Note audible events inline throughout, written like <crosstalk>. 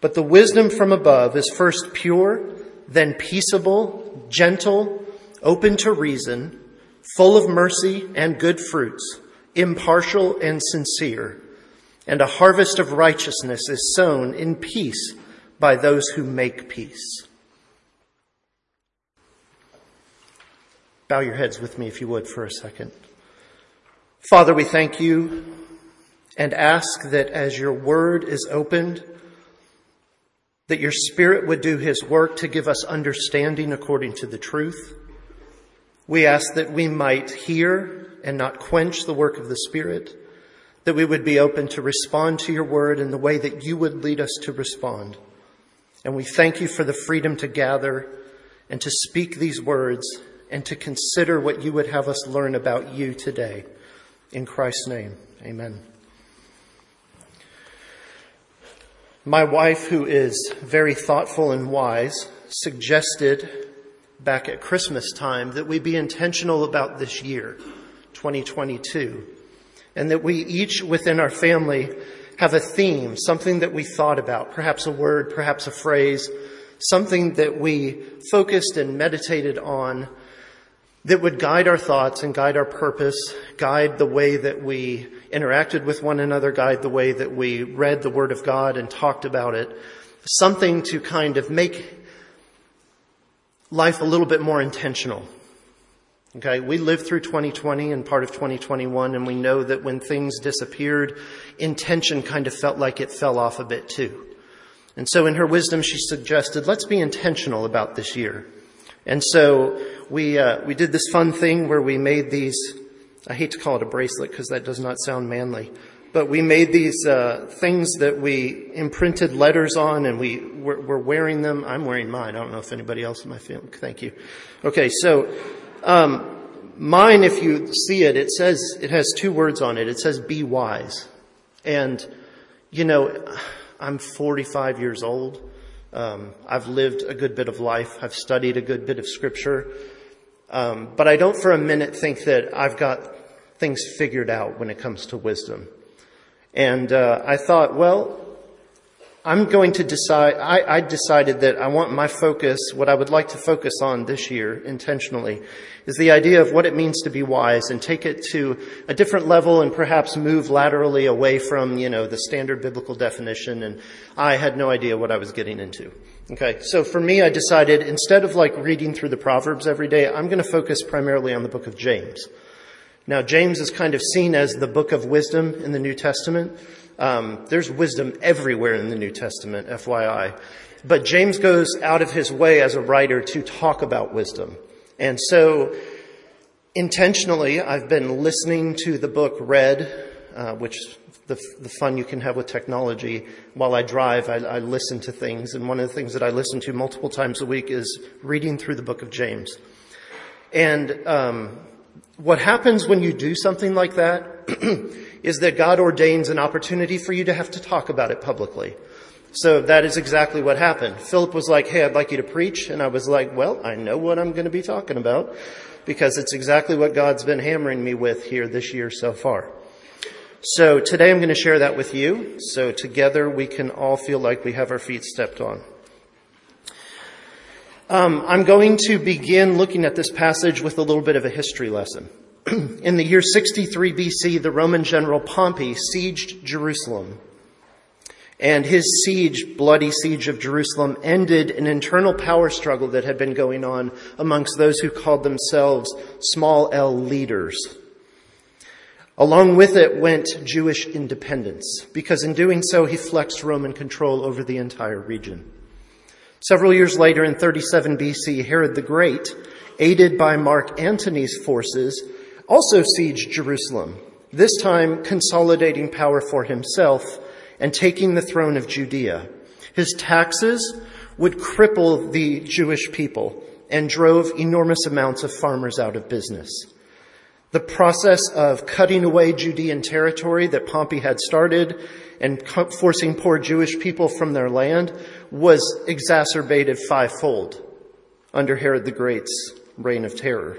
But the wisdom from above is first pure, then peaceable, gentle, open to reason, full of mercy and good fruits, impartial and sincere. And a harvest of righteousness is sown in peace by those who make peace. Bow your heads with me if you would for a second. Father, we thank you and ask that as your word is opened, that your Spirit would do his work to give us understanding according to the truth. We ask that we might hear and not quench the work of the Spirit, that we would be open to respond to your word in the way that you would lead us to respond. And we thank you for the freedom to gather and to speak these words and to consider what you would have us learn about you today. In Christ's name, amen. My wife, who is very thoughtful and wise, suggested back at Christmas time that we be intentional about this year, 2022, and that we each within our family have a theme, something that we thought about, perhaps a word, perhaps a phrase, something that we focused and meditated on that would guide our thoughts and guide our purpose, guide the way that we interacted with one another, guide the way that we read the Word of God and talked about it. Something to kind of make life a little bit more intentional. Okay, we lived through 2020 and part of 2021, and we know that when things disappeared, intention kind of felt like it fell off a bit too. And so in her wisdom, she suggested, let's be intentional about this year. And so we, uh, we did this fun thing where we made these, I hate to call it a bracelet because that does not sound manly, but we made these uh, things that we imprinted letters on and we were, were, wearing them. I'm wearing mine. I don't know if anybody else in my family, thank you. Okay, so um, mine, if you see it, it says, it has two words on it. It says be wise. And, you know, I'm 45 years old. Um, I've lived a good bit of life. I've studied a good bit of scripture. Um, but I don't for a minute think that I've got things figured out when it comes to wisdom. And uh, I thought, well, I'm going to decide, I, I, decided that I want my focus, what I would like to focus on this year intentionally, is the idea of what it means to be wise and take it to a different level and perhaps move laterally away from, you know, the standard biblical definition. And I had no idea what I was getting into. Okay, so for me, I decided instead of like reading through the Proverbs every day, I'm going to focus primarily on the book of James. Now, James is kind of seen as the book of wisdom in the New Testament. Um, there's wisdom everywhere in the New Testament, FYI. But James goes out of his way as a writer to talk about wisdom. And so, intentionally, I've been listening to the book read, uh, which the, the fun you can have with technology. While I drive, I, I listen to things. And one of the things that I listen to multiple times a week is reading through the book of James. And um, what happens when you do something like that <clears throat> is that God ordains an opportunity for you to have to talk about it publicly. So that is exactly what happened. Philip was like, Hey, I'd like you to preach. And I was like, well, I know what I'm going to be talking about because it's exactly what God's been hammering me with here this year so far. So today I'm going to share that with you. So together we can all feel like we have our feet stepped on. Um, I'm going to begin looking at this passage with a little bit of a history lesson. <clears throat> in the year 63 BC, the Roman general Pompey sieged Jerusalem. And his siege, bloody siege of Jerusalem, ended an internal power struggle that had been going on amongst those who called themselves small L leaders. Along with it went Jewish independence, because in doing so, he flexed Roman control over the entire region. Several years later, in 37 BC, Herod the Great, aided by Mark Antony's forces, also sieged Jerusalem, this time consolidating power for himself and taking the throne of Judea. His taxes would cripple the Jewish people and drove enormous amounts of farmers out of business. The process of cutting away Judean territory that Pompey had started and forcing poor Jewish people from their land was exacerbated fivefold under Herod the Great's reign of terror.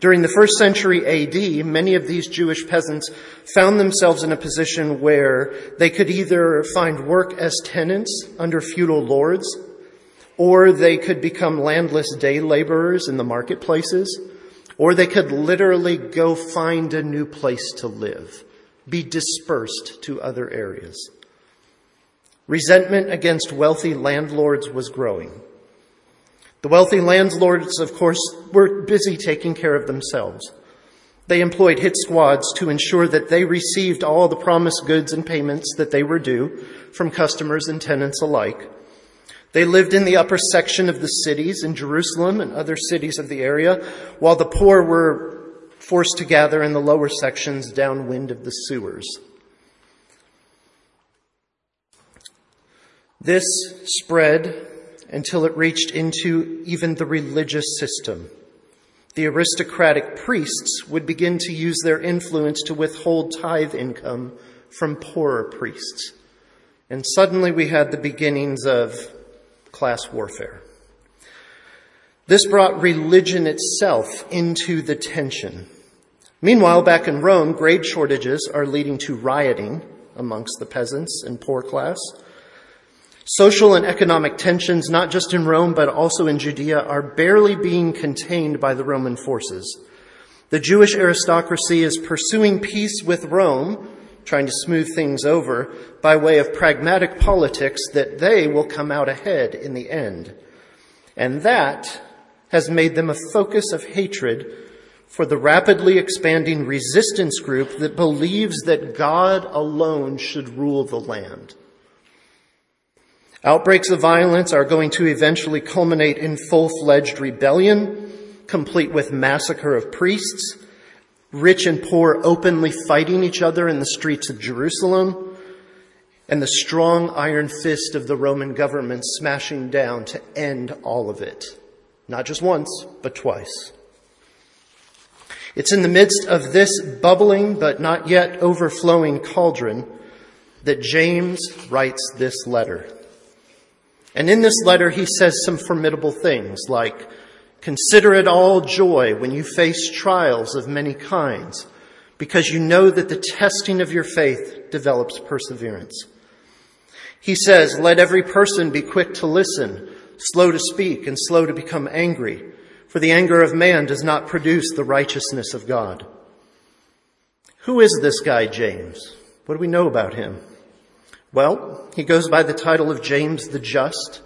During the first century AD, many of these Jewish peasants found themselves in a position where they could either find work as tenants under feudal lords, or they could become landless day laborers in the marketplaces, or they could literally go find a new place to live, be dispersed to other areas. Resentment against wealthy landlords was growing. The wealthy landlords, of course, were busy taking care of themselves. They employed hit squads to ensure that they received all the promised goods and payments that they were due from customers and tenants alike. They lived in the upper section of the cities in Jerusalem and other cities of the area, while the poor were forced to gather in the lower sections downwind of the sewers. This spread until it reached into even the religious system. The aristocratic priests would begin to use their influence to withhold tithe income from poorer priests. And suddenly we had the beginnings of class warfare. This brought religion itself into the tension. Meanwhile, back in Rome, grade shortages are leading to rioting amongst the peasants and poor class. Social and economic tensions, not just in Rome, but also in Judea, are barely being contained by the Roman forces. The Jewish aristocracy is pursuing peace with Rome, trying to smooth things over by way of pragmatic politics that they will come out ahead in the end. And that has made them a focus of hatred for the rapidly expanding resistance group that believes that God alone should rule the land. Outbreaks of violence are going to eventually culminate in full-fledged rebellion, complete with massacre of priests, rich and poor openly fighting each other in the streets of Jerusalem, and the strong iron fist of the Roman government smashing down to end all of it. Not just once, but twice. It's in the midst of this bubbling but not yet overflowing cauldron that James writes this letter. And in this letter, he says some formidable things like, consider it all joy when you face trials of many kinds, because you know that the testing of your faith develops perseverance. He says, let every person be quick to listen, slow to speak, and slow to become angry, for the anger of man does not produce the righteousness of God. Who is this guy, James? What do we know about him? Well, he goes by the title of James the Just.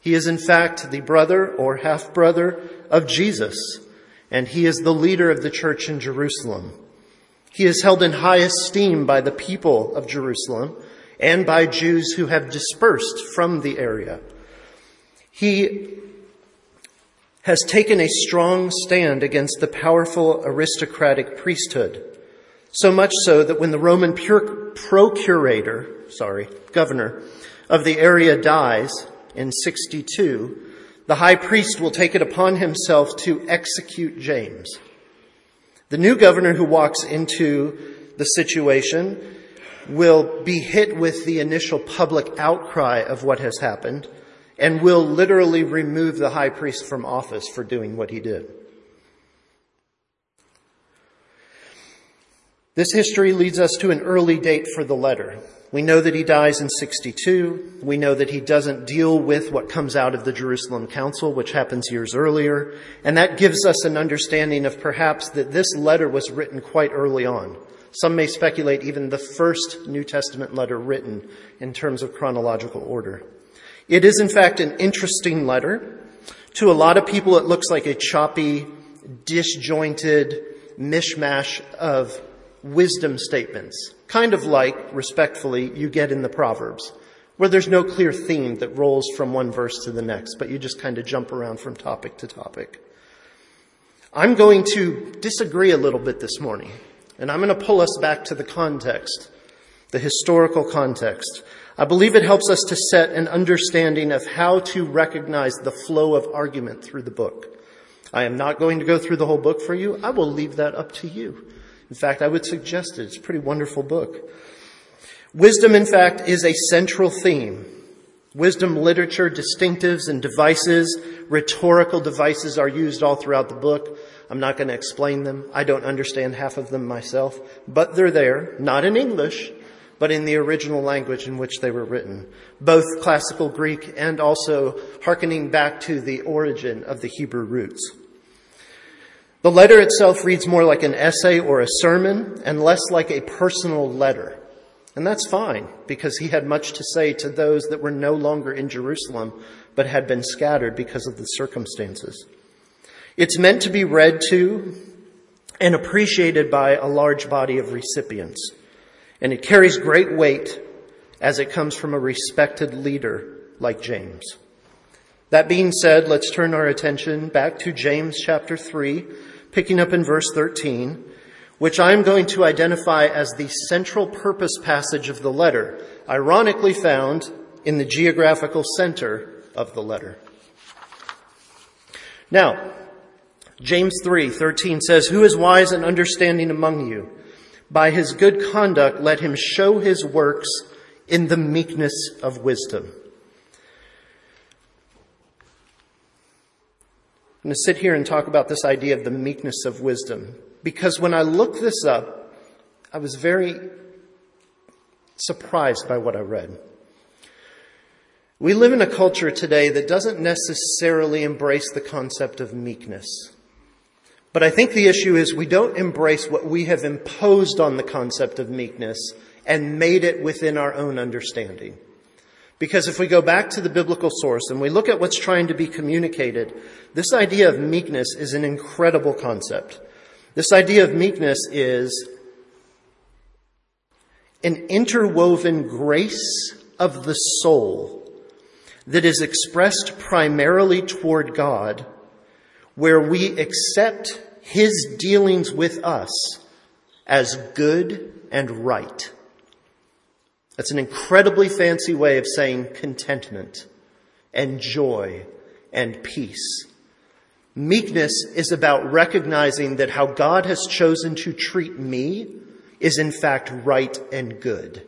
He is in fact the brother or half brother of Jesus, and he is the leader of the church in Jerusalem. He is held in high esteem by the people of Jerusalem and by Jews who have dispersed from the area. He has taken a strong stand against the powerful aristocratic priesthood, so much so that when the Roman procurator sorry, governor of the area dies in 62, the high priest will take it upon himself to execute James. The new governor who walks into the situation will be hit with the initial public outcry of what has happened and will literally remove the high priest from office for doing what he did. This history leads us to an early date for the letter. We know that he dies in 62. We know that he doesn't deal with what comes out of the Jerusalem Council, which happens years earlier. And that gives us an understanding of perhaps that this letter was written quite early on. Some may speculate even the first New Testament letter written in terms of chronological order. It is in fact an interesting letter. To a lot of people, it looks like a choppy, disjointed mishmash of wisdom statements, kind of like, respectfully, you get in the Proverbs, where there's no clear theme that rolls from one verse to the next, but you just kind of jump around from topic to topic. I'm going to disagree a little bit this morning, and I'm going to pull us back to the context, the historical context. I believe it helps us to set an understanding of how to recognize the flow of argument through the book. I am not going to go through the whole book for you. I will leave that up to you. In fact, I would suggest it. It's a pretty wonderful book. Wisdom, in fact, is a central theme. Wisdom literature, distinctives and devices, rhetorical devices are used all throughout the book. I'm not going to explain them. I don't understand half of them myself, but they're there, not in English, but in the original language in which they were written, both classical Greek and also hearkening back to the origin of the Hebrew roots. The letter itself reads more like an essay or a sermon and less like a personal letter. And that's fine because he had much to say to those that were no longer in Jerusalem but had been scattered because of the circumstances. It's meant to be read to and appreciated by a large body of recipients. And it carries great weight as it comes from a respected leader like James. That being said, let's turn our attention back to James chapter 3, picking up in verse 13, which I'm going to identify as the central purpose passage of the letter, ironically found in the geographical center of the letter. Now, James 3:13 says, "Who is wise and understanding among you? By his good conduct, let him show his works in the meekness of wisdom. I'm going to sit here and talk about this idea of the meekness of wisdom because when I looked this up, I was very surprised by what I read. We live in a culture today that doesn't necessarily embrace the concept of meekness. But I think the issue is we don't embrace what we have imposed on the concept of meekness and made it within our own understanding. Because if we go back to the biblical source and we look at what's trying to be communicated, this idea of meekness is an incredible concept. This idea of meekness is an interwoven grace of the soul that is expressed primarily toward God where we accept his dealings with us as good and right. That's an incredibly fancy way of saying contentment and joy and peace. Meekness is about recognizing that how God has chosen to treat me is in fact right and good.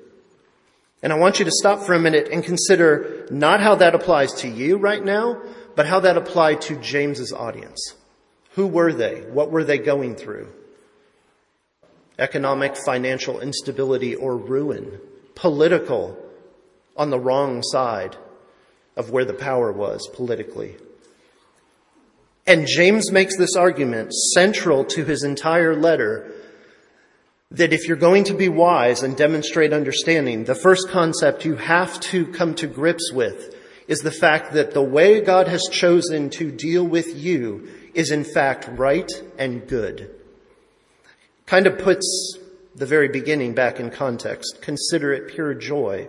And I want you to stop for a minute and consider not how that applies to you right now, but how that applied to James's audience. Who were they? What were they going through? Economic, financial instability or ruin. Political, on the wrong side of where the power was politically. And James makes this argument central to his entire letter that if you're going to be wise and demonstrate understanding, the first concept you have to come to grips with is the fact that the way God has chosen to deal with you is in fact right and good. Kind of puts the very beginning back in context. Consider it pure joy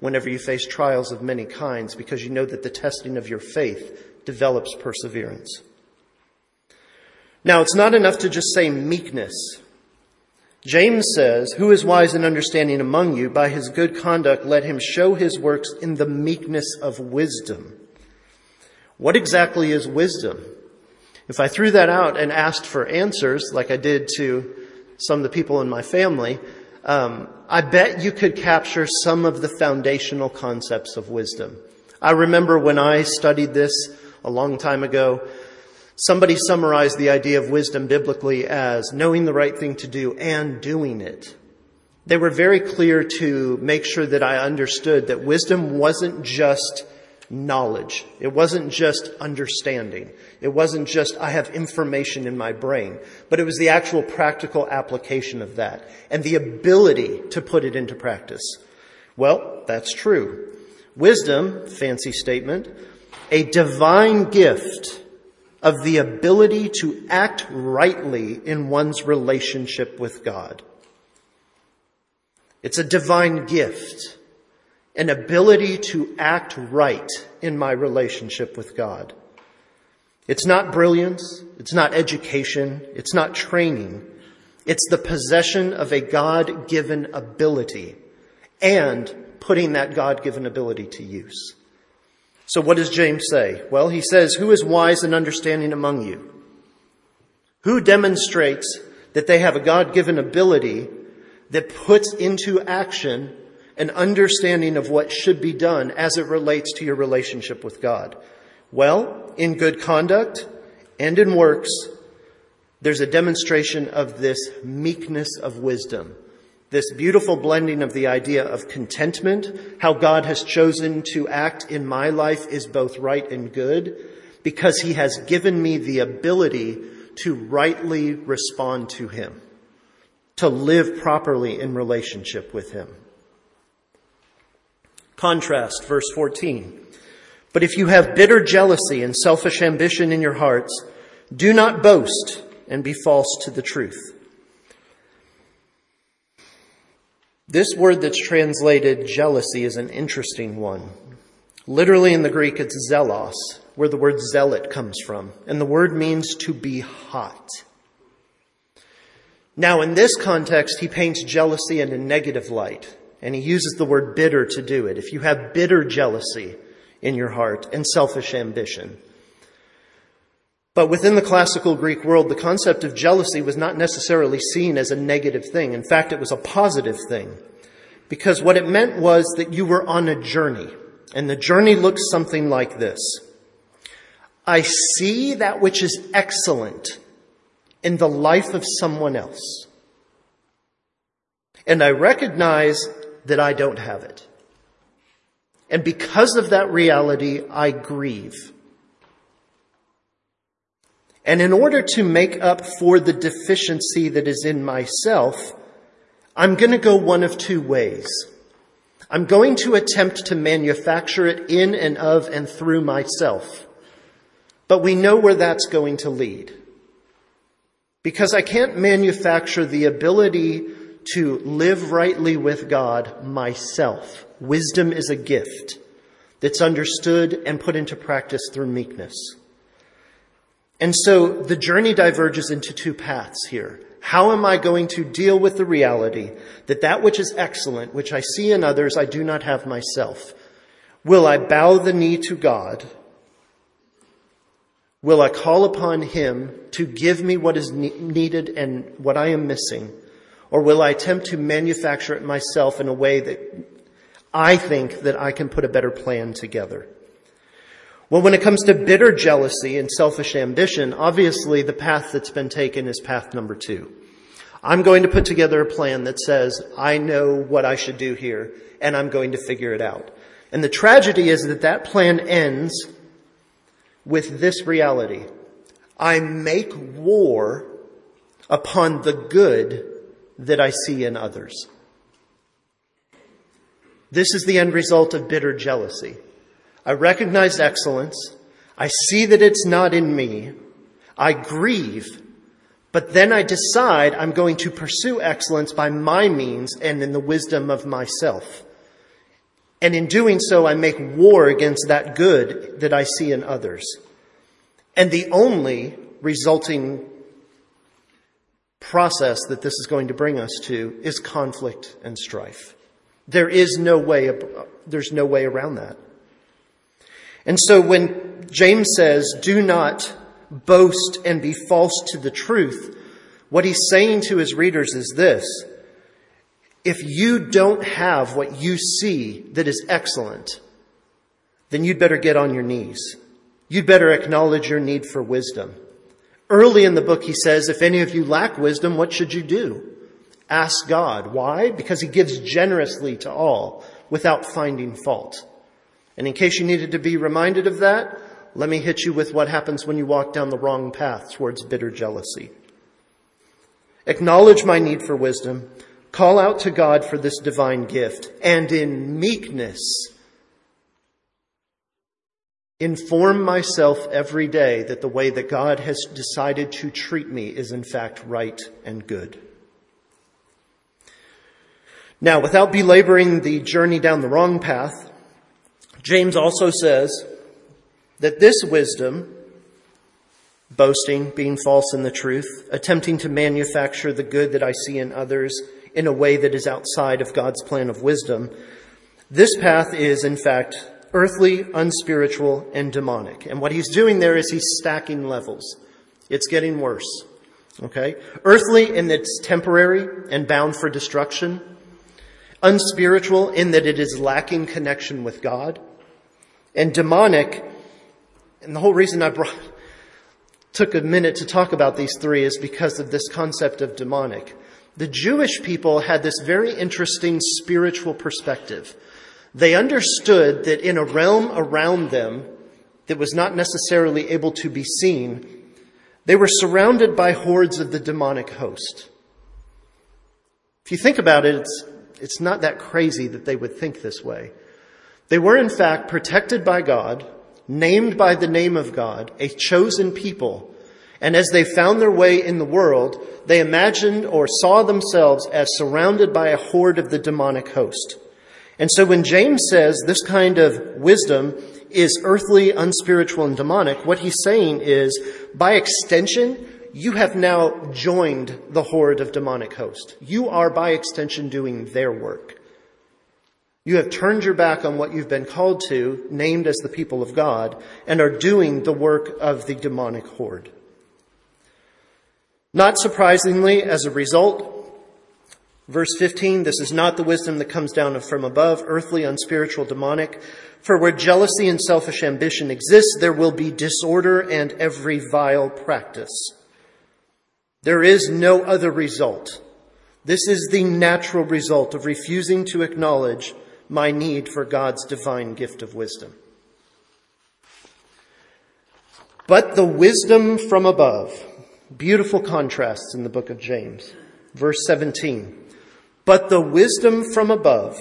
whenever you face trials of many kinds because you know that the testing of your faith develops perseverance. Now, it's not enough to just say meekness. James says, Who is wise and understanding among you? By his good conduct, let him show his works in the meekness of wisdom. What exactly is wisdom? If I threw that out and asked for answers, like I did to some of the people in my family, um, I bet you could capture some of the foundational concepts of wisdom. I remember when I studied this a long time ago, Somebody summarized the idea of wisdom biblically as knowing the right thing to do and doing it. They were very clear to make sure that I understood that wisdom wasn't just knowledge. It wasn't just understanding. It wasn't just, I have information in my brain, but it was the actual practical application of that and the ability to put it into practice. Well, that's true. Wisdom, fancy statement, a divine gift of the ability to act rightly in one's relationship with God. It's a divine gift, an ability to act right in my relationship with God. It's not brilliance. It's not education. It's not training. It's the possession of a God-given ability and putting that God-given ability to use. So what does James say? Well, he says, who is wise and understanding among you? Who demonstrates that they have a God-given ability that puts into action an understanding of what should be done as it relates to your relationship with God? Well, in good conduct and in works, there's a demonstration of this meekness of wisdom. This beautiful blending of the idea of contentment, how God has chosen to act in my life is both right and good, because he has given me the ability to rightly respond to him, to live properly in relationship with him. Contrast, verse 14. But if you have bitter jealousy and selfish ambition in your hearts, do not boast and be false to the truth. This word that's translated jealousy is an interesting one. Literally in the Greek, it's zelos, where the word zealot comes from. And the word means to be hot. Now, in this context, he paints jealousy in a negative light, and he uses the word bitter to do it. If you have bitter jealousy in your heart and selfish ambition, but within the classical Greek world, the concept of jealousy was not necessarily seen as a negative thing. In fact, it was a positive thing. Because what it meant was that you were on a journey. And the journey looks something like this. I see that which is excellent in the life of someone else. And I recognize that I don't have it. And because of that reality, I grieve. And in order to make up for the deficiency that is in myself, I'm going to go one of two ways. I'm going to attempt to manufacture it in and of and through myself. But we know where that's going to lead. Because I can't manufacture the ability to live rightly with God myself. Wisdom is a gift that's understood and put into practice through meekness. And so the journey diverges into two paths here. How am I going to deal with the reality that that which is excellent, which I see in others, I do not have myself? Will I bow the knee to God? Will I call upon Him to give me what is needed and what I am missing? Or will I attempt to manufacture it myself in a way that I think that I can put a better plan together? Well, when it comes to bitter jealousy and selfish ambition, obviously the path that's been taken is path number two. I'm going to put together a plan that says, I know what I should do here, and I'm going to figure it out. And the tragedy is that that plan ends with this reality. I make war upon the good that I see in others. This is the end result of bitter jealousy. I recognize excellence. I see that it's not in me. I grieve. But then I decide I'm going to pursue excellence by my means and in the wisdom of myself. And in doing so, I make war against that good that I see in others. And the only resulting process that this is going to bring us to is conflict and strife. There is no way, there's no way around that. And so when James says, do not boast and be false to the truth, what he's saying to his readers is this. If you don't have what you see that is excellent, then you'd better get on your knees. You'd better acknowledge your need for wisdom. Early in the book, he says, if any of you lack wisdom, what should you do? Ask God. Why? Because he gives generously to all without finding fault. And in case you needed to be reminded of that, let me hit you with what happens when you walk down the wrong path towards bitter jealousy. Acknowledge my need for wisdom, call out to God for this divine gift, and in meekness, inform myself every day that the way that God has decided to treat me is in fact right and good. Now, without belaboring the journey down the wrong path, James also says that this wisdom, boasting, being false in the truth, attempting to manufacture the good that I see in others in a way that is outside of God's plan of wisdom, This path is, in fact, earthly, unspiritual, and demonic. And what he's doing there is he's stacking levels. It's getting worse. Okay? Earthly in that it's temporary and bound for destruction. Unspiritual in that it is lacking connection with God. And demonic, and the whole reason I brought, took a minute to talk about these three is because of this concept of demonic. The Jewish people had this very interesting spiritual perspective. They understood that in a realm around them that was not necessarily able to be seen, they were surrounded by hordes of the demonic host. If you think about it, it's, it's not that crazy that they would think this way. They were in fact protected by God, named by the name of God, a chosen people, and as they found their way in the world, they imagined or saw themselves as surrounded by a horde of the demonic host. And so when James says this kind of wisdom is earthly, unspiritual, and demonic, what he's saying is, by extension, you have now joined the horde of demonic host. You are by extension doing their work. You have turned your back on what you've been called to, named as the people of God, and are doing the work of the demonic horde. Not surprisingly, as a result, verse 15, this is not the wisdom that comes down from above, earthly, unspiritual, demonic, for where jealousy and selfish ambition exist, there will be disorder and every vile practice. There is no other result. This is the natural result of refusing to acknowledge my need for God's divine gift of wisdom. But the wisdom from above, beautiful contrasts in the book of James. Verse 17. But the wisdom from above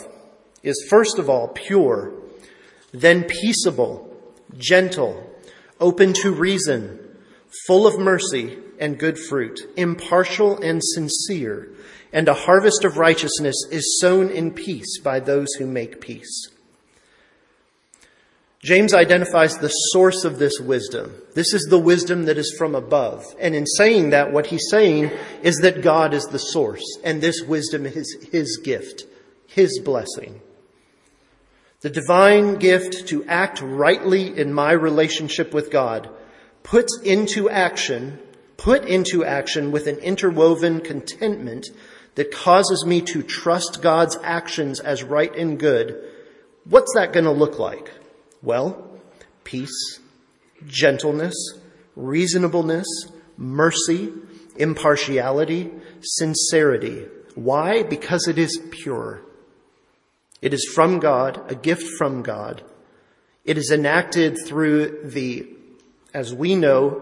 is first of all pure then peaceable, gentle, open to reason, full of mercy and good fruit, impartial and sincere, and a harvest of righteousness is sown in peace by those who make peace. James identifies the source of this wisdom. This is the wisdom that is from above. And in saying that, what he's saying is that God is the source, and this wisdom is his gift, his blessing. The divine gift to act rightly in my relationship with God puts into action, put into action with an interwoven contentment that causes me to trust God's actions as right and good. What's that going to look like? Well, peace, gentleness, reasonableness, mercy, impartiality, sincerity. Why? Because it is pure. It is from God, a gift from God. It is enacted through the, as we know,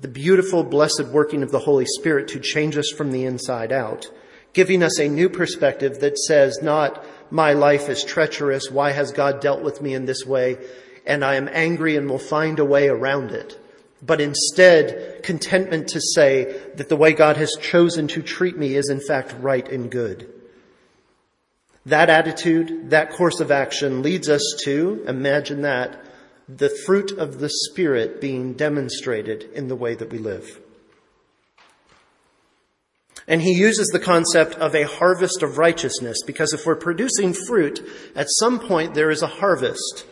the beautiful, blessed working of the Holy Spirit to change us from the inside out, giving us a new perspective that says not, my life is treacherous, why has God dealt with me in this way, and I am angry and will find a way around it. But instead, contentment to say that the way God has chosen to treat me is in fact right and good. That attitude, that course of action leads us to, imagine that, the fruit of the Spirit being demonstrated in the way that we live. And he uses the concept of a harvest of righteousness because if we're producing fruit, at some point there is a harvest.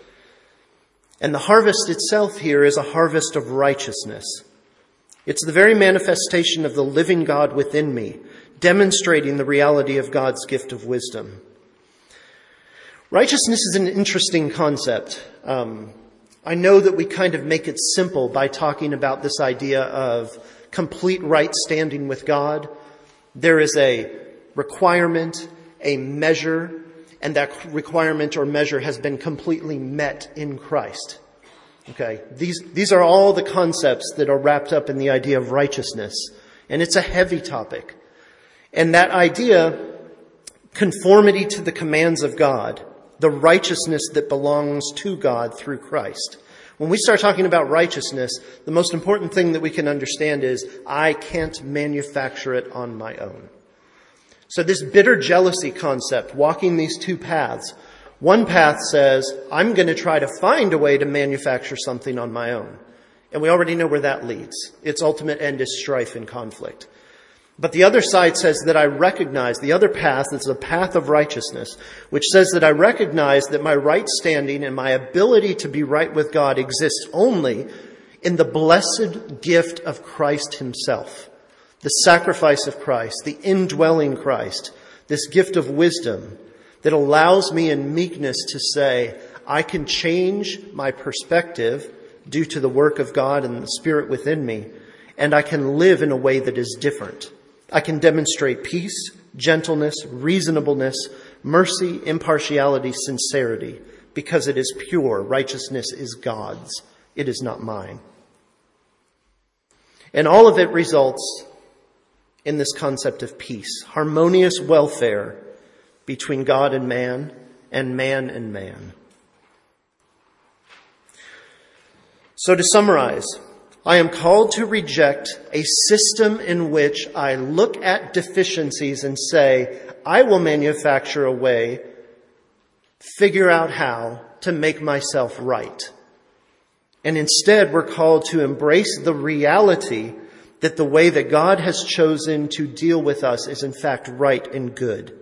And the harvest itself here is a harvest of righteousness. It's the very manifestation of the living God within me, demonstrating the reality of God's gift of wisdom. Righteousness is an interesting concept. Um, I know that we kind of make it simple by talking about this idea of complete right standing with God. There is a requirement, a measure, and that requirement or measure has been completely met in Christ. Okay, these, these are all the concepts that are wrapped up in the idea of righteousness. And it's a heavy topic. And that idea, conformity to the commands of God, the righteousness that belongs to God through Christ. When we start talking about righteousness, the most important thing that we can understand is I can't manufacture it on my own. So this bitter jealousy concept, walking these two paths, one path says, I'm going to try to find a way to manufacture something on my own. And we already know where that leads. Its ultimate end is strife and conflict. But the other side says that I recognize the other path is the path of righteousness, which says that I recognize that my right standing and my ability to be right with God exists only in the blessed gift of Christ himself, the sacrifice of Christ, the indwelling Christ, this gift of wisdom that allows me in meekness to say, I can change my perspective due to the work of God and the Spirit within me, and I can live in a way that is different. I can demonstrate peace, gentleness, reasonableness, mercy, impartiality, sincerity, because it is pure. Righteousness is God's. It is not mine. And all of it results in this concept of peace, harmonious welfare between God and man, and man and man. So to summarize, I am called to reject a system in which I look at deficiencies and say, I will manufacture a way, figure out how to make myself right. And instead, we're called to embrace the reality that the way that God has chosen to deal with us is in fact right and good.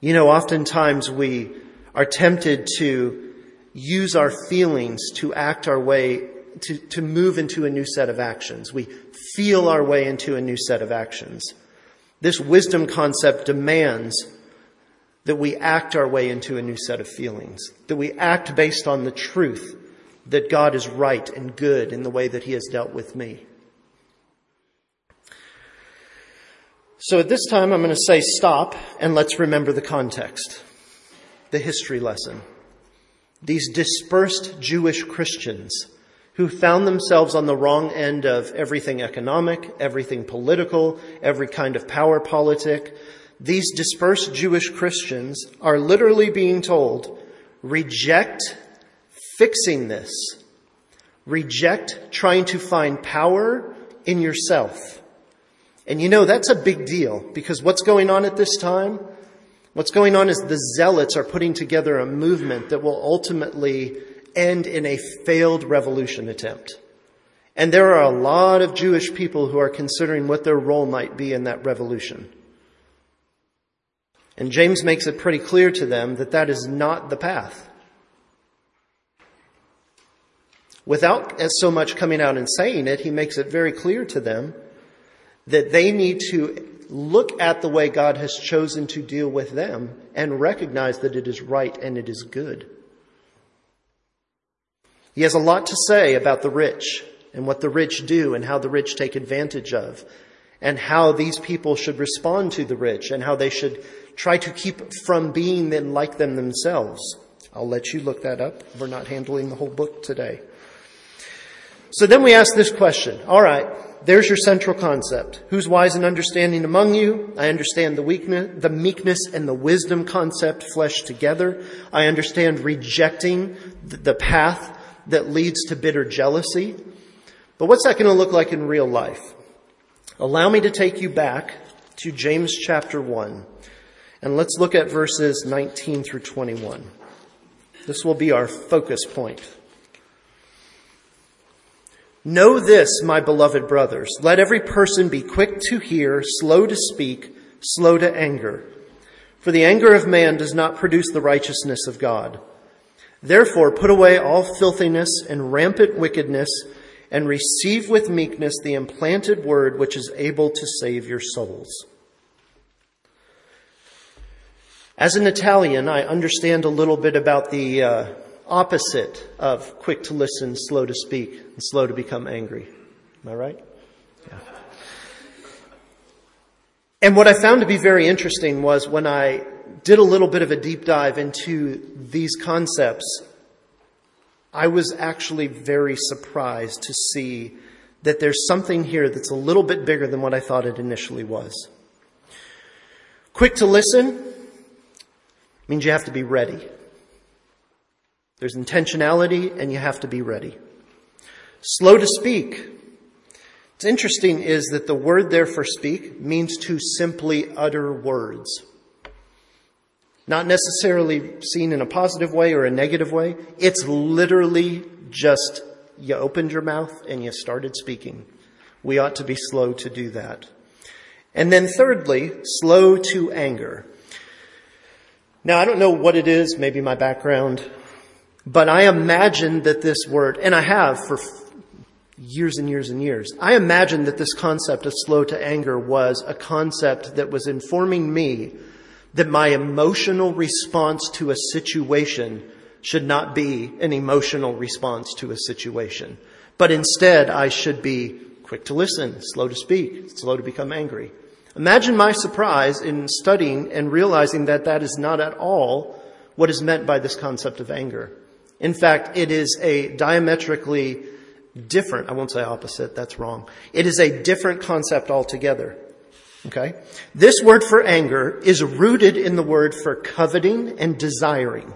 You know, oftentimes we are tempted to use our feelings to act our way, to, to move into a new set of actions. We feel our way into a new set of actions. This wisdom concept demands that we act our way into a new set of feelings, that we act based on the truth that God is right and good in the way that He has dealt with me. So at this time, I'm going to say stop and let's remember the context, the history lesson. These dispersed Jewish Christians who found themselves on the wrong end of everything economic, everything political, every kind of power politic. These dispersed Jewish Christians are literally being told, reject fixing this. Reject trying to find power in yourself. And you know, that's a big deal because what's going on at this time? What's going on is the zealots are putting together a movement that will ultimately end in a failed revolution attempt. And there are a lot of Jewish people who are considering what their role might be in that revolution. And James makes it pretty clear to them that that is not the path. Without so much coming out and saying it, he makes it very clear to them that they need to look at the way God has chosen to deal with them and recognize that it is right and it is good. He has a lot to say about the rich and what the rich do and how the rich take advantage of and how these people should respond to the rich and how they should try to keep from being like them themselves. I'll let you look that up. We're not handling the whole book today. So then we ask this question. All right there's your central concept. Who's wise and understanding among you? I understand the weakness, the meekness and the wisdom concept fleshed together. I understand rejecting the path that leads to bitter jealousy. But what's that going to look like in real life? Allow me to take you back to James chapter 1. And let's look at verses 19 through 21. This will be our focus point. Know this, my beloved brothers. Let every person be quick to hear, slow to speak, slow to anger. For the anger of man does not produce the righteousness of God. Therefore, put away all filthiness and rampant wickedness and receive with meekness the implanted word which is able to save your souls. As an Italian, I understand a little bit about the uh, opposite of quick to listen, slow to speak, and slow to become angry. Am I right? Yeah. And what I found to be very interesting was when I did a little bit of a deep dive into these concepts, I was actually very surprised to see that there's something here that's a little bit bigger than what I thought it initially was. Quick to listen means you have to be ready. There's intentionality and you have to be ready. Slow to speak. What's interesting is that the word there for speak means to simply utter words. Not necessarily seen in a positive way or a negative way. It's literally just you opened your mouth and you started speaking. We ought to be slow to do that. And then thirdly, slow to anger. Now I don't know what it is, maybe my background, but I imagine that this word, and I have for years and years and years, I imagine that this concept of slow to anger was a concept that was informing me that my emotional response to a situation should not be an emotional response to a situation, but instead I should be quick to listen, slow to speak, slow to become angry. Imagine my surprise in studying and realizing that that is not at all what is meant by this concept of anger. In fact, it is a diametrically different, I won't say opposite, that's wrong. It is a different concept altogether. Okay? This word for anger is rooted in the word for coveting and desiring.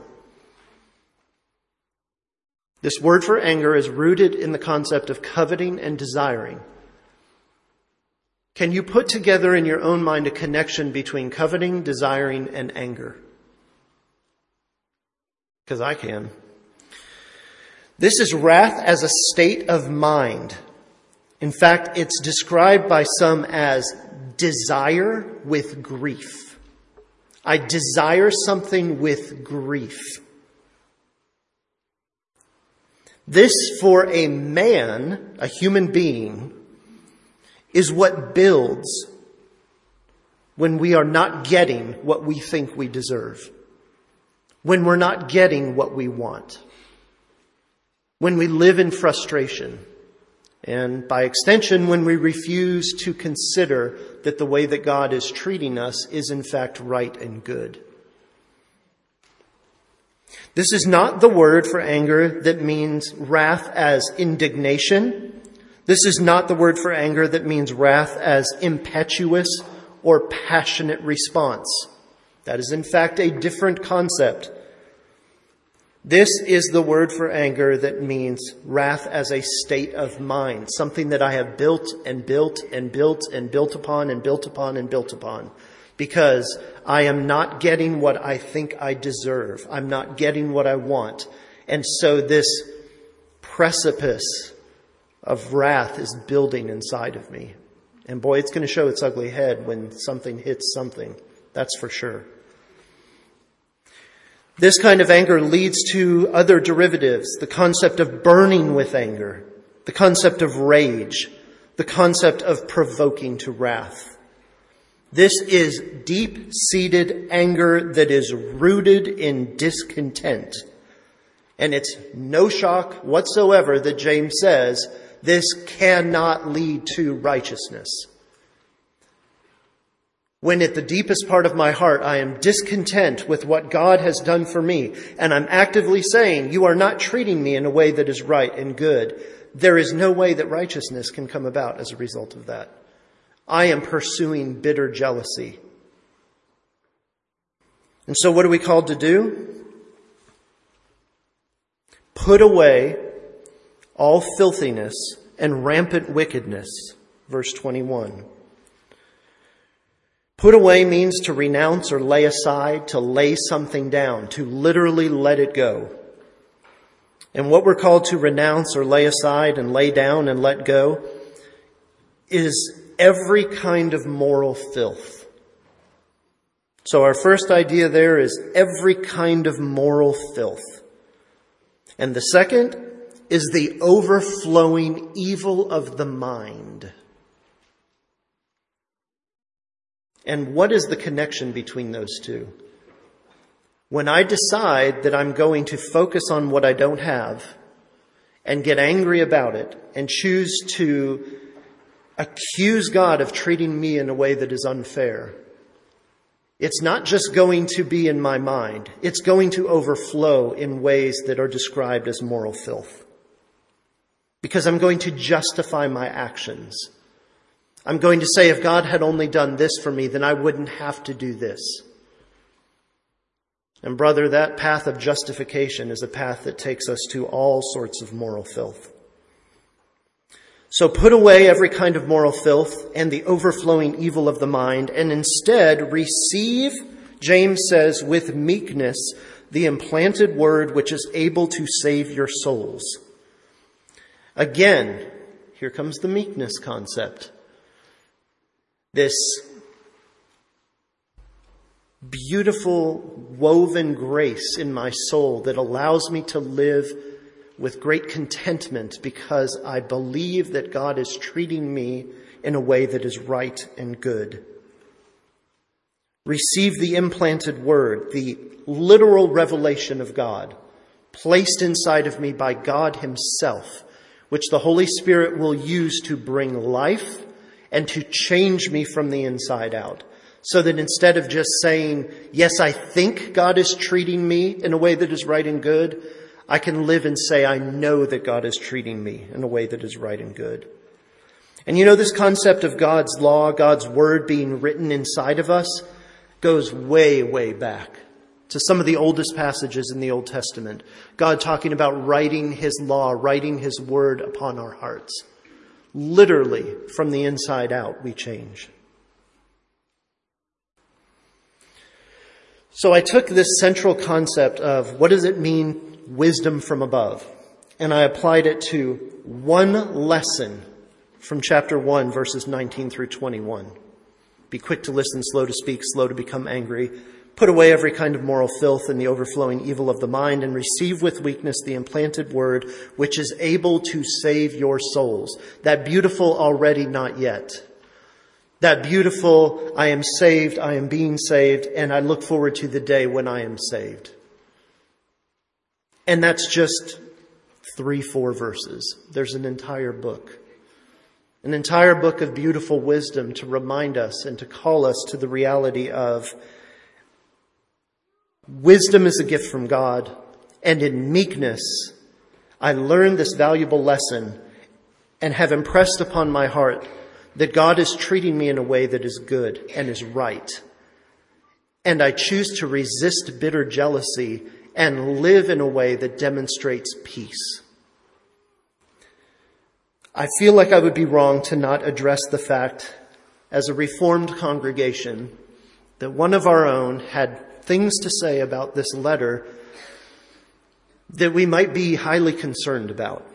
This word for anger is rooted in the concept of coveting and desiring. Can you put together in your own mind a connection between coveting, desiring, and anger? Because I can. This is wrath as a state of mind. In fact, it's described by some as desire with grief. I desire something with grief. This for a man, a human being, is what builds when we are not getting what we think we deserve. When we're not getting what we want. When we live in frustration and by extension, when we refuse to consider that the way that God is treating us is in fact right and good. This is not the word for anger that means wrath as indignation. This is not the word for anger that means wrath as impetuous or passionate response. That is in fact a different concept. This is the word for anger that means wrath as a state of mind, something that I have built and built and built and built upon and built upon and built upon because I am not getting what I think I deserve. I'm not getting what I want. And so this precipice of wrath is building inside of me. And boy, it's going to show its ugly head when something hits something. That's for sure. This kind of anger leads to other derivatives, the concept of burning with anger, the concept of rage, the concept of provoking to wrath. This is deep-seated anger that is rooted in discontent. And it's no shock whatsoever that James says this cannot lead to righteousness when at the deepest part of my heart I am discontent with what God has done for me, and I'm actively saying, you are not treating me in a way that is right and good, there is no way that righteousness can come about as a result of that. I am pursuing bitter jealousy. And so what are we called to do? Put away all filthiness and rampant wickedness. Verse 21. Put away means to renounce or lay aside, to lay something down, to literally let it go. And what we're called to renounce or lay aside and lay down and let go is every kind of moral filth. So our first idea there is every kind of moral filth. And the second is the overflowing evil of the mind. And what is the connection between those two? When I decide that I'm going to focus on what I don't have and get angry about it and choose to accuse God of treating me in a way that is unfair, it's not just going to be in my mind. It's going to overflow in ways that are described as moral filth. Because I'm going to justify my actions. I'm going to say, if God had only done this for me, then I wouldn't have to do this. And brother, that path of justification is a path that takes us to all sorts of moral filth. So put away every kind of moral filth and the overflowing evil of the mind, and instead receive, James says, with meekness, the implanted word which is able to save your souls. Again, here comes the meekness concept. This beautiful woven grace in my soul that allows me to live with great contentment because I believe that God is treating me in a way that is right and good. Receive the implanted word, the literal revelation of God, placed inside of me by God Himself, which the Holy Spirit will use to bring life and to change me from the inside out. So that instead of just saying, yes, I think God is treating me in a way that is right and good, I can live and say, I know that God is treating me in a way that is right and good. And you know, this concept of God's law, God's word being written inside of us goes way, way back to some of the oldest passages in the Old Testament. God talking about writing his law, writing his word upon our hearts. Literally, from the inside out, we change. So I took this central concept of what does it mean, wisdom from above, and I applied it to one lesson from chapter 1, verses 19 through 21. Be quick to listen, slow to speak, slow to become angry. Put away every kind of moral filth and the overflowing evil of the mind, and receive with weakness the implanted word, which is able to save your souls. That beautiful already not yet. That beautiful, I am saved, I am being saved, and I look forward to the day when I am saved. And that's just three, four verses. There's an entire book an entire book of beautiful wisdom to remind us and to call us to the reality of wisdom is a gift from God, and in meekness, I learned this valuable lesson and have impressed upon my heart that God is treating me in a way that is good and is right. And I choose to resist bitter jealousy and live in a way that demonstrates peace. I feel like I would be wrong to not address the fact, as a reformed congregation, that one of our own had things to say about this letter that we might be highly concerned about.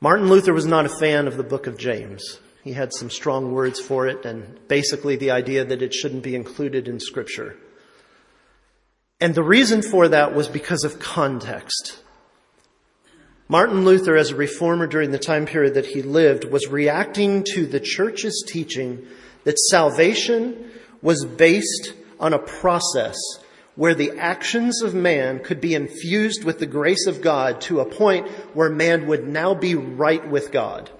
Martin Luther was not a fan of the book of James. He had some strong words for it and basically the idea that it shouldn't be included in scripture. And the reason for that was because of context. Martin Luther, as a reformer during the time period that he lived, was reacting to the church's teaching that salvation was based on a process where the actions of man could be infused with the grace of God to a point where man would now be right with God.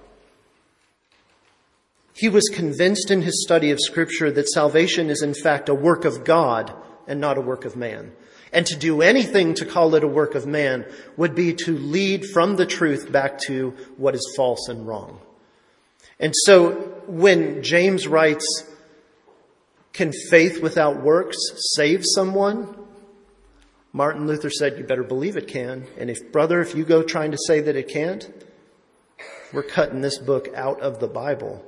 He was convinced in his study of scripture that salvation is in fact a work of God and not a work of man. And to do anything to call it a work of man would be to lead from the truth back to what is false and wrong. And so when James writes, can faith without works save someone? Martin Luther said, you better believe it can. And if, brother, if you go trying to say that it can't, we're cutting this book out of the Bible.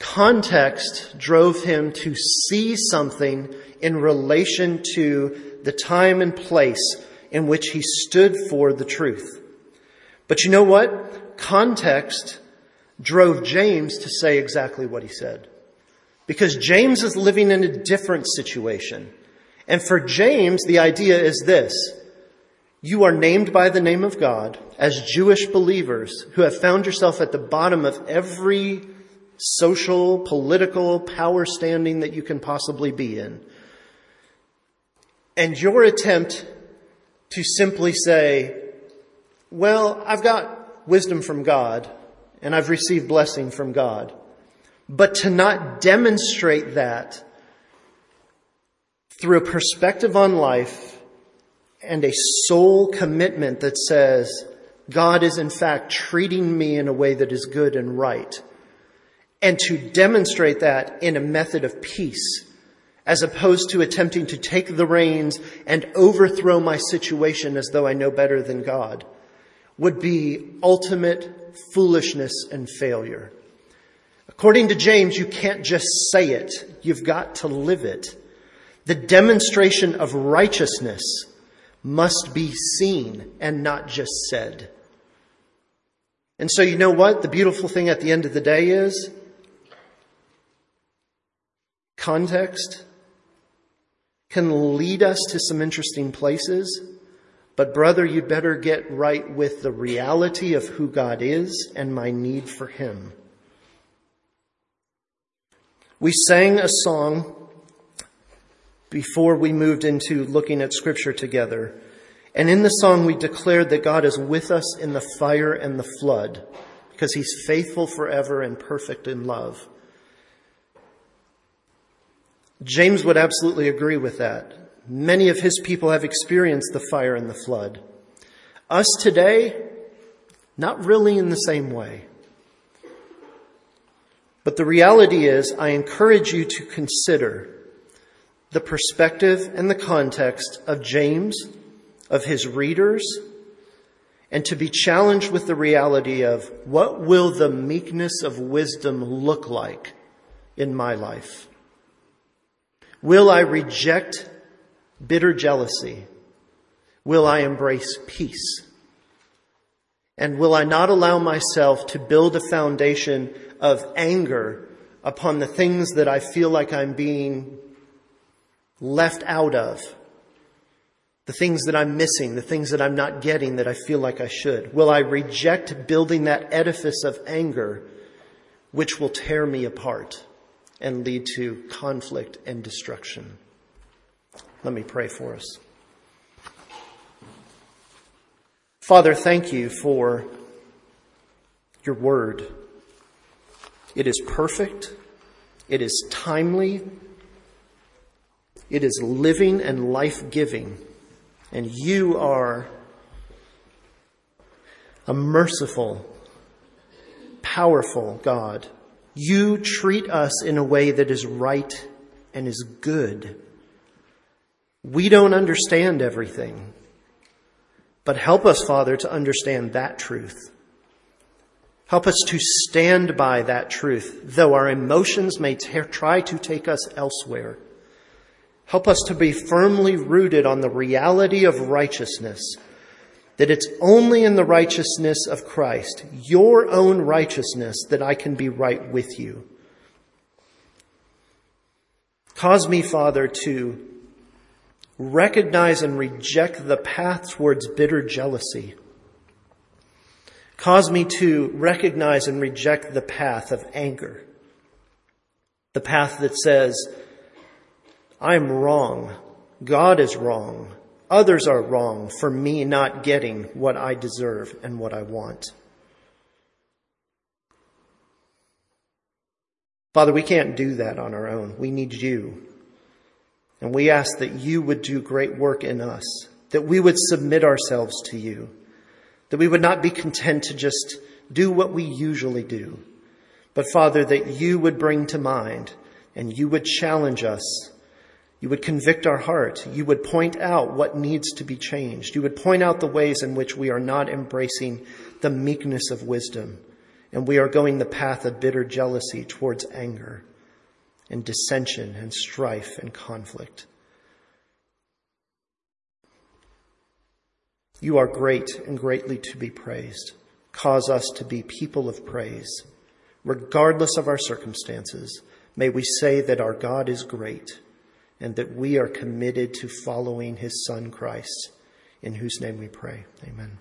Context drove him to see something in relation to the time and place in which he stood for the truth. But you know what? Context drove James to say exactly what he said. Because James is living in a different situation. And for James, the idea is this. You are named by the name of God as Jewish believers who have found yourself at the bottom of every social, political power standing that you can possibly be in. And your attempt to simply say, well, I've got wisdom from God and I've received blessing from God, but to not demonstrate that through a perspective on life and a soul commitment that says, God is in fact treating me in a way that is good and right and to demonstrate that in a method of peace, as opposed to attempting to take the reins and overthrow my situation as though I know better than God, would be ultimate foolishness and failure. According to James, you can't just say it, you've got to live it. The demonstration of righteousness must be seen and not just said. And so you know what? The beautiful thing at the end of the day is context can lead us to some interesting places. But brother, you'd better get right with the reality of who God is and my need for Him. We sang a song before we moved into looking at scripture together. And in the song, we declared that God is with us in the fire and the flood because he's faithful forever and perfect in love. James would absolutely agree with that. Many of his people have experienced the fire and the flood. Us today, not really in the same way. But the reality is, I encourage you to consider the perspective and the context of James, of his readers, and to be challenged with the reality of what will the meekness of wisdom look like in my life? Will I reject bitter jealousy? Will I embrace peace? And will I not allow myself to build a foundation of anger upon the things that I feel like I'm being left out of? The things that I'm missing, the things that I'm not getting that I feel like I should? Will I reject building that edifice of anger which will tear me apart? and lead to conflict and destruction. Let me pray for us. Father, thank you for your word. It is perfect. It is timely. It is living and life giving. And you are a merciful, powerful God. You treat us in a way that is right and is good. We don't understand everything, but help us, Father, to understand that truth. Help us to stand by that truth, though our emotions may t- try to take us elsewhere. Help us to be firmly rooted on the reality of righteousness that it's only in the righteousness of Christ, your own righteousness, that I can be right with you. Cause me, Father, to recognize and reject the path towards bitter jealousy. Cause me to recognize and reject the path of anger. The path that says, I'm wrong. God is wrong. Others are wrong for me not getting what I deserve and what I want. Father, we can't do that on our own. We need you. And we ask that you would do great work in us, that we would submit ourselves to you, that we would not be content to just do what we usually do, but Father, that you would bring to mind and you would challenge us you would convict our heart. You would point out what needs to be changed. You would point out the ways in which we are not embracing the meekness of wisdom and we are going the path of bitter jealousy towards anger and dissension and strife and conflict. You are great and greatly to be praised. Cause us to be people of praise. Regardless of our circumstances, may we say that our God is great and that we are committed to following his son Christ, in whose name we pray. Amen.